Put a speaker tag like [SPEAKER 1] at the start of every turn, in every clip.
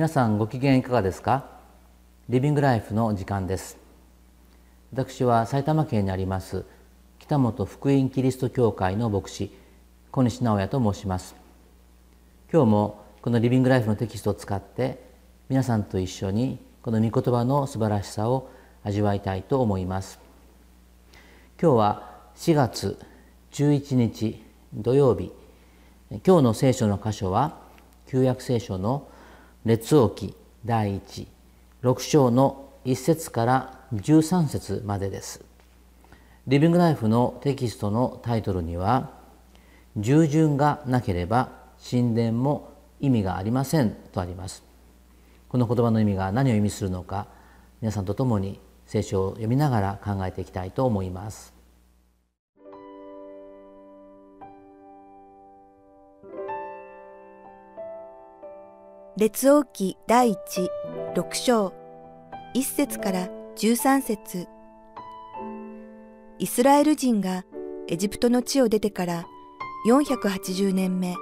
[SPEAKER 1] 皆さんご機嫌いかがですか？リビングライフの時間です。私は埼玉県にあります北本福音キリスト教会の牧師小西直也と申します。今日もこのリビングライフのテキストを使って皆さんと一緒にこの御言葉の素晴らしさを味わいたいと思います。今日は4月11日土曜日。今日の聖書の箇所は旧約聖書の「列王記第一六章の一節から十三節までです。リビングライフのテキストのタイトルには「従順がなければ神殿も意味がありません」とあります。この言葉の意味が何を意味するのか皆さんと共に聖書を読みながら考えていきたいと思います。
[SPEAKER 2] 列王記第一六章。一節から十三節。イスラエル人がエジプトの地を出てから480年目。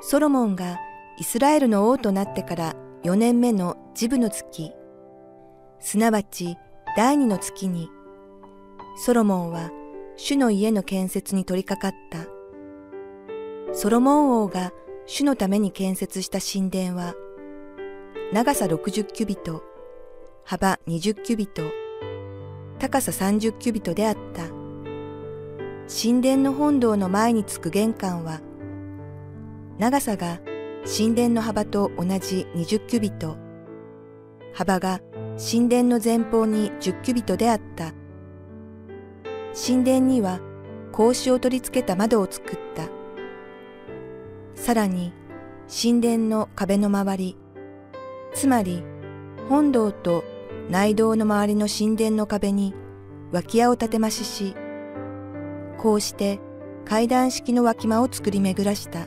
[SPEAKER 2] ソロモンがイスラエルの王となってから4年目のジブの月。すなわち第二の月に。ソロモンは主の家の建設に取り掛かった。ソロモン王が主のために建設した神殿は、長さ60キュビト、幅20キュビト、高さ30キュビトであった。神殿の本堂の前につく玄関は、長さが神殿の幅と同じ20キュビト、幅が神殿の前方に10キュビトであった。神殿には格子を取り付けた窓を作った。さらに神殿の壁の周り、つまり本堂と内堂の周りの神殿の壁に脇屋を立てましし、こうして階段式の脇間を作り巡らした。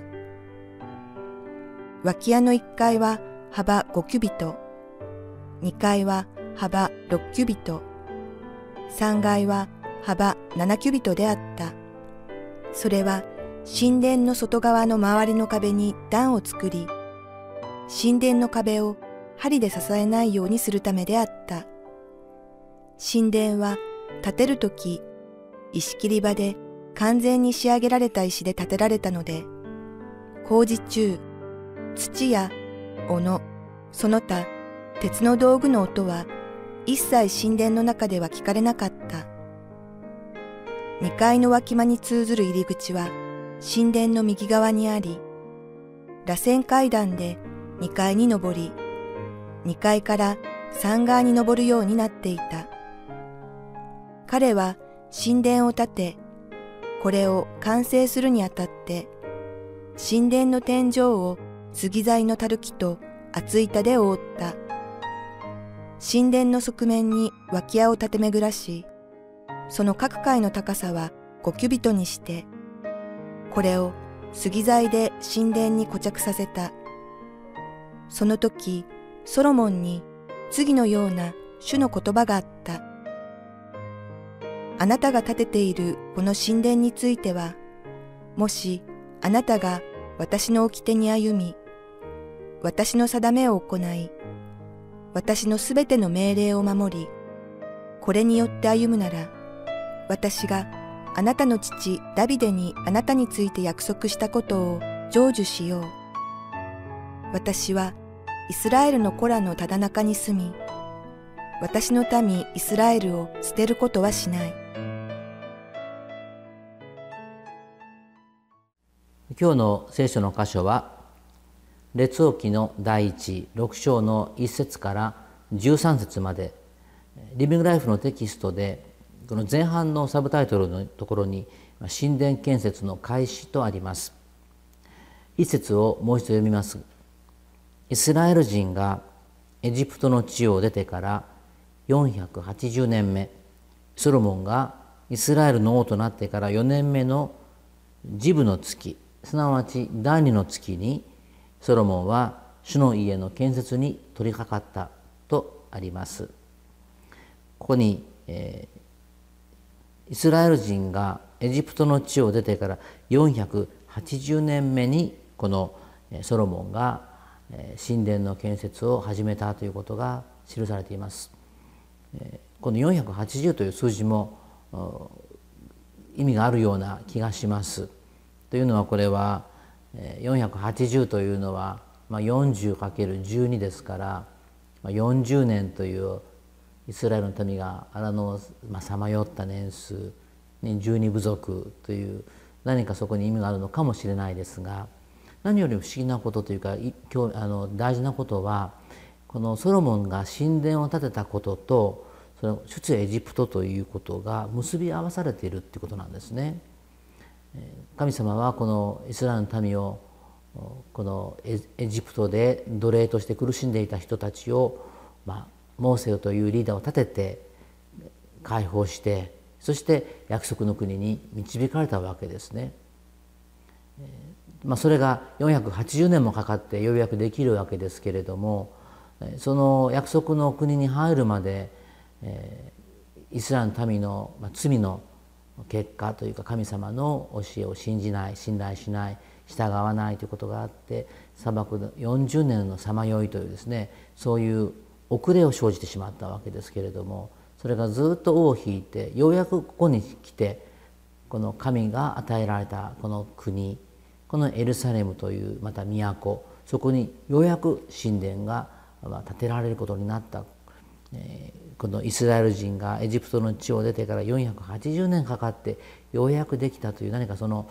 [SPEAKER 2] 脇屋の1階は幅5キュビト、2階は幅6キュビト、3階は幅7キュビトであった。それは神殿の外側の周りの壁に段を作り、神殿の壁を針で支えないようにするためであった。神殿は建てるとき、石切り場で完全に仕上げられた石で建てられたので、工事中、土や斧、その他鉄の道具の音は一切神殿の中では聞かれなかった。二階の脇間に通ずる入り口は神殿の右側にあり、螺旋階段で2階に上り、2階から3階に上るようになっていた。彼は神殿を建て、これを完成するにあたって、神殿の天井を杉材のたるきと厚板で覆った。神殿の側面に脇屋を立て巡らし、その各階の高さは5キュビトにして、これを杉材で神殿に固着させた。その時、ソロモンに次のような主の言葉があった。あなたが建てているこの神殿については、もしあなたが私の掟に歩み、私の定めを行い、私のすべての命令を守り、これによって歩むなら、私があなたの父ダビデにあなたについて約束したことを成就しよう。私はイスラエルの子らのただ中に住み、私の民イスラエルを捨てることはしない。
[SPEAKER 1] 今日の聖書の箇所は列王記の第一六章の一節から十三節までリビングライフのテキストでこの前半のサブタイトルのところに神殿建設の開始とあります。一節をもう一度読みます。イスラエル人がエジプトの地を出てから480年目。ソロモンがイスラエルの王となってから4年目のジブの月。すなわち第二の月にソロモンは主の家の建設に取り掛かったとあります。ここに、えー、イスラエル人がエジプトの地を出てから480年目にこのソロモンが神殿の建設を始めたということが記されています。この480という数字も意味があるような気がします。というのはこれは480というのは 40×12 ですから40年というイスラエルの民が荒野をさまよった年数に十二部族という何かそこに意味があるのかもしれないですが何よりも不思議なことというか今日あの大事なことはこのソロモンが神殿を建てたこととその出エジプトということが結び合わされているということなんですね。神様はこのイスラエルの民をこのエジプトで奴隷として苦しんでいた人たちを、まあ、モーセというリーダーを立てて解放してそして約束の国に導かれたわけですね。まあ、それが480年もかかってようやくできるわけですけれどもその約束の国に入るまでえイスラムの民の罪の結果というか神様の教えを信じない信頼しない従わないということがあって砂漠の40年のさまよいというですねそういう遅れを生じてしまったわけですけれどもそれがずっと尾を引いてようやくここに来てこの神が与えられたこの国このエルサレムというまた都そこにようやく神殿が建てられることになった、え、このイスラエル人がエジプトの地を出てから480年かかってようやくできたという何かその、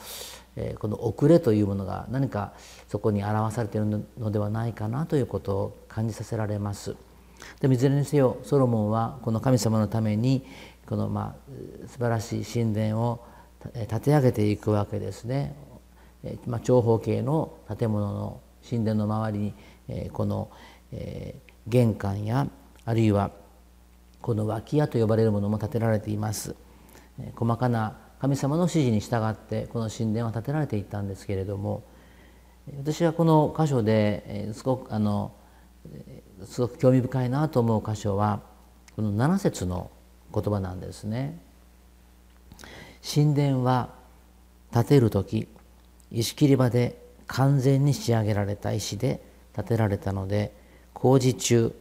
[SPEAKER 1] え、この遅れというものが何かそこに表されているのではないかなということを感じさせられます。でもいずれにせよソロモンはこの神様のためにこのまあ素晴らしい神殿を建て上げていくわけですね。まあ、長方形の建物の神殿の周りにこの玄関やあるいはこの脇屋と呼ばれるものも建てられています。細かな神様の指示に従ってこの神殿は建てられていったんですけれども私はこの箇所ですごくあのすごく興味深いなと思う箇所はこの7節の言葉なんですね。神殿は建てる時石切り場で完全に仕上げられた石で建てられたので工事中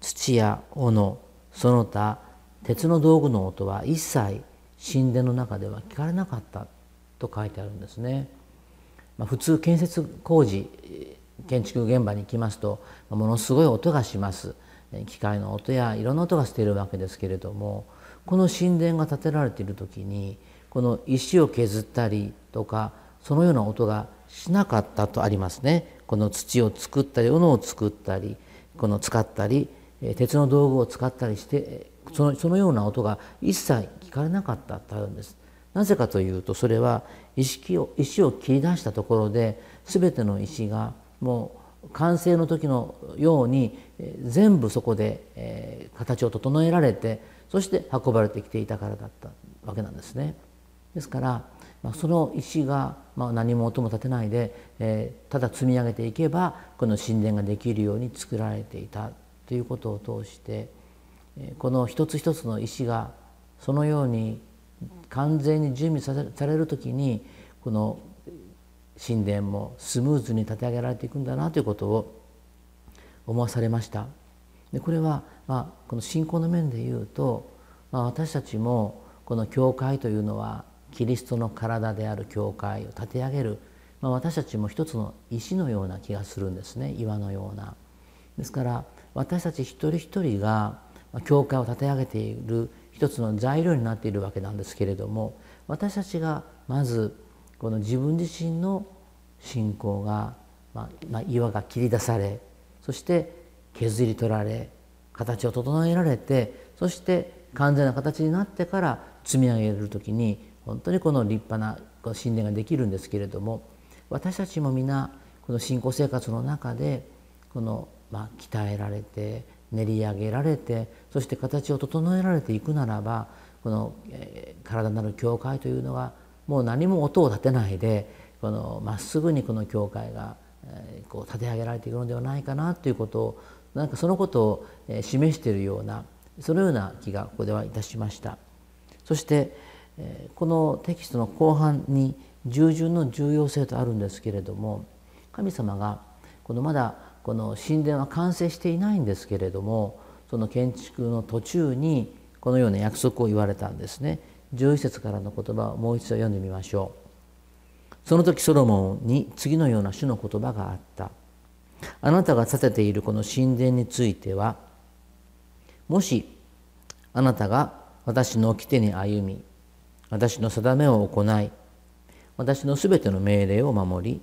[SPEAKER 1] 土や斧その他鉄の道具の音は一切神殿の中では聞かれなかったと書いてあるんですね。まあ、普通建設工事建築現場に行きますとものすごい音がします機械の音やいろんな音がしているわけですけれどもこの神殿が建てられている時にこの石を削ったりとかそのような音がしなかったとありますねこの土を作ったり斧を作ったりこの使ったり鉄の道具を使ったりしてそのそのような音が一切聞かれなかったとあるんです。なぜかというとそれは石を石を切り出したところで全ての石がもう完成の時のように全部そこで形を整えられてそして運ばれてきていたからだったわけなんですね。ですからその石が何も音も立てないでただ積み上げていけばこの神殿ができるように作られていたということを通してこの一つ一つの石がそのように完全に準備される時にこの神殿もスムーズに立て上げられていくんだなということを思わされましたでこれは、まあ、この信仰の面でいうと、まあ、私たちもこの教会というのはキリストの体である教会を立て上げる、まあ、私たちも一つの石のような気がするんですね岩のような。ですから私たち一人一人が教会を立て上げている一つの材料になっているわけなんですけれども私たちがまずこの自分自身の信仰が、まあまあ、岩が切り出されそして削り取られ形を整えられてそして完全な形になってから積み上げる時に本当にこの立派な神殿ができるんですけれども私たちも皆この信仰生活の中でこの、まあ、鍛えられて練り上げられてそして形を整えられていくならばこの、えー、体なる教会というのはもう何も音を立てないでこのまっすぐにこの教会が、えー、こう立て上げられていくのではないかなということをなんかそのことを、えー、示しているようなそのような気がここではいたしました。そして、えー、このテキストの後半に従順の重要性とあるんですけれども神様がこのまだこの神殿は完成していないんですけれどもその建築の途中にこのような約束を言われたんですね11節からの言葉をもう一度読んでみましょう。その時ソロモンに次のような主の言葉があった。あなたが建てているこの神殿についてはもしあなたが私の掟に歩み私の定めを行い私のすべての命令を守り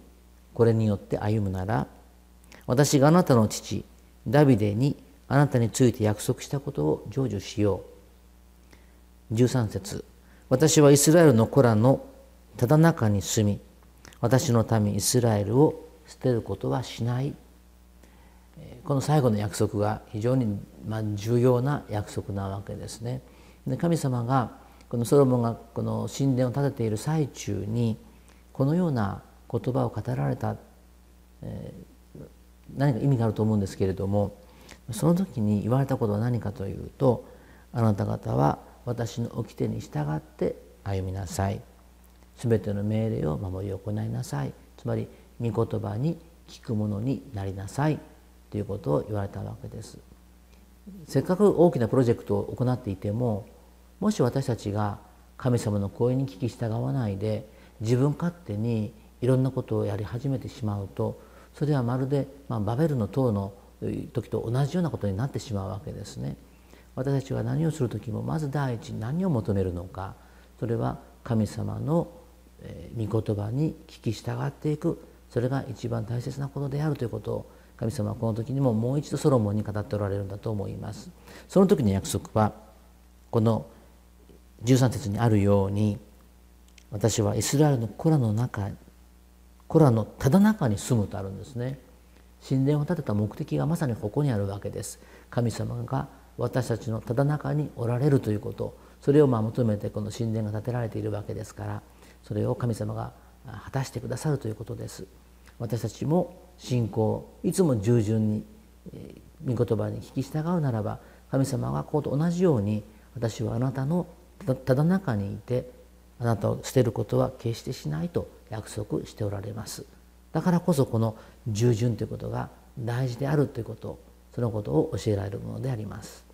[SPEAKER 1] これによって歩むなら私があなたの父ダビデにあなたについて約束したことを成就しよう。13節。私はイスラエルの子らのただ中に住み私の民イスラエルを捨てることはしないこの最後の約束が非常に重要な約束なわけですね。で神様がこのソロモンがこの神殿を建てている最中にこのような言葉を語られた、え、何か意味があると思うんですけれどもその時に言われたことは何かというとあなた方は私の掟に従って歩みなさい全ての命令を守り行いなさいつまり御言葉に聞くものになりなさいということを言われたわけです。せっかく大きなプロジェクトを行っていてももし私たちが神様の声に聞き従わないで自分勝手にいろんなことをやり始めてしまうとそれはまるで、まあ、バベルの塔の時と同じようなことになってしまうわけですね。私たちは何をする時もまず第一何を求めるのかそれは神様の御言葉に聞き従っていく。それが一番大切なことであるということを神様はこの時にももう一度ソロモンに語っておられるんだと思います。その時の約束はこの13節にあるように私はイスラエルの子らの中子らのただ中に住むとあるんですね。神殿を建てた目的がまさにここにあるわけです。神様が私たちのただ中におられるということ。それをまあ求めてこの神殿が建てられているわけですからそれを神様が果たしてくださるということです。私たちも信仰いつも従順に御言葉に聞き従うならば神様がこうと同じように私はあなたのただ中にいてあなたを捨てることは決してしないと約束しておられます。だからこそこの従順ということが大事であるということそのことを教えられるものであります。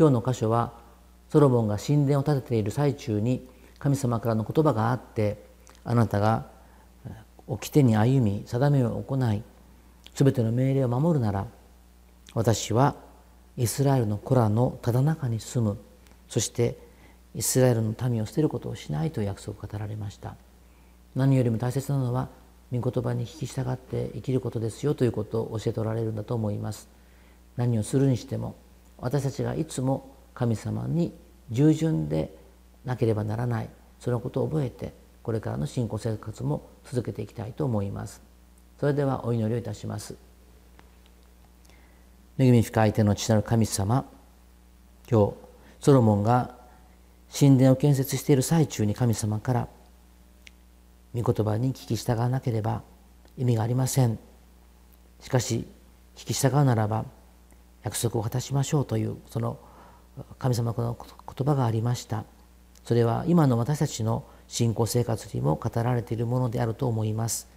[SPEAKER 1] 今日の箇所はソロモンが神殿を建てている最中に神様からの言葉があってあなたが掟に歩み定めを行い全ての命令を守るなら私はイスラエルの子らのただ中に住む。そしてイスラエルの民を捨てることをしないという約束を語られました。何よりも大切なのは御言葉に聞き従って生きることですよということを教えておられるんだと思います。何をするにしても私たちがいつも神様に従順でなければならない。そのことを覚えてこれからの信仰生活も続けていきたいと思います。それではお祈りをいたします。恵み深い手の父なる神様今日ソロモンが神殿を建設している最中に神様から御言葉に聞き従わなければ意味がありません。しかし聞き従うならば約束を果たしましょうというその神様の言葉がありましたそれは今の私たちの信仰生活にも語られているものであると思います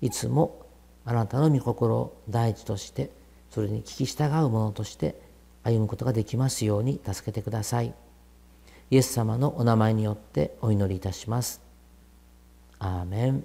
[SPEAKER 1] いつもあなたの御心を第一としてそれに聞き従うものとして歩むことができますように助けてくださいイエス様のお名前によってお祈りいたします。アーメン。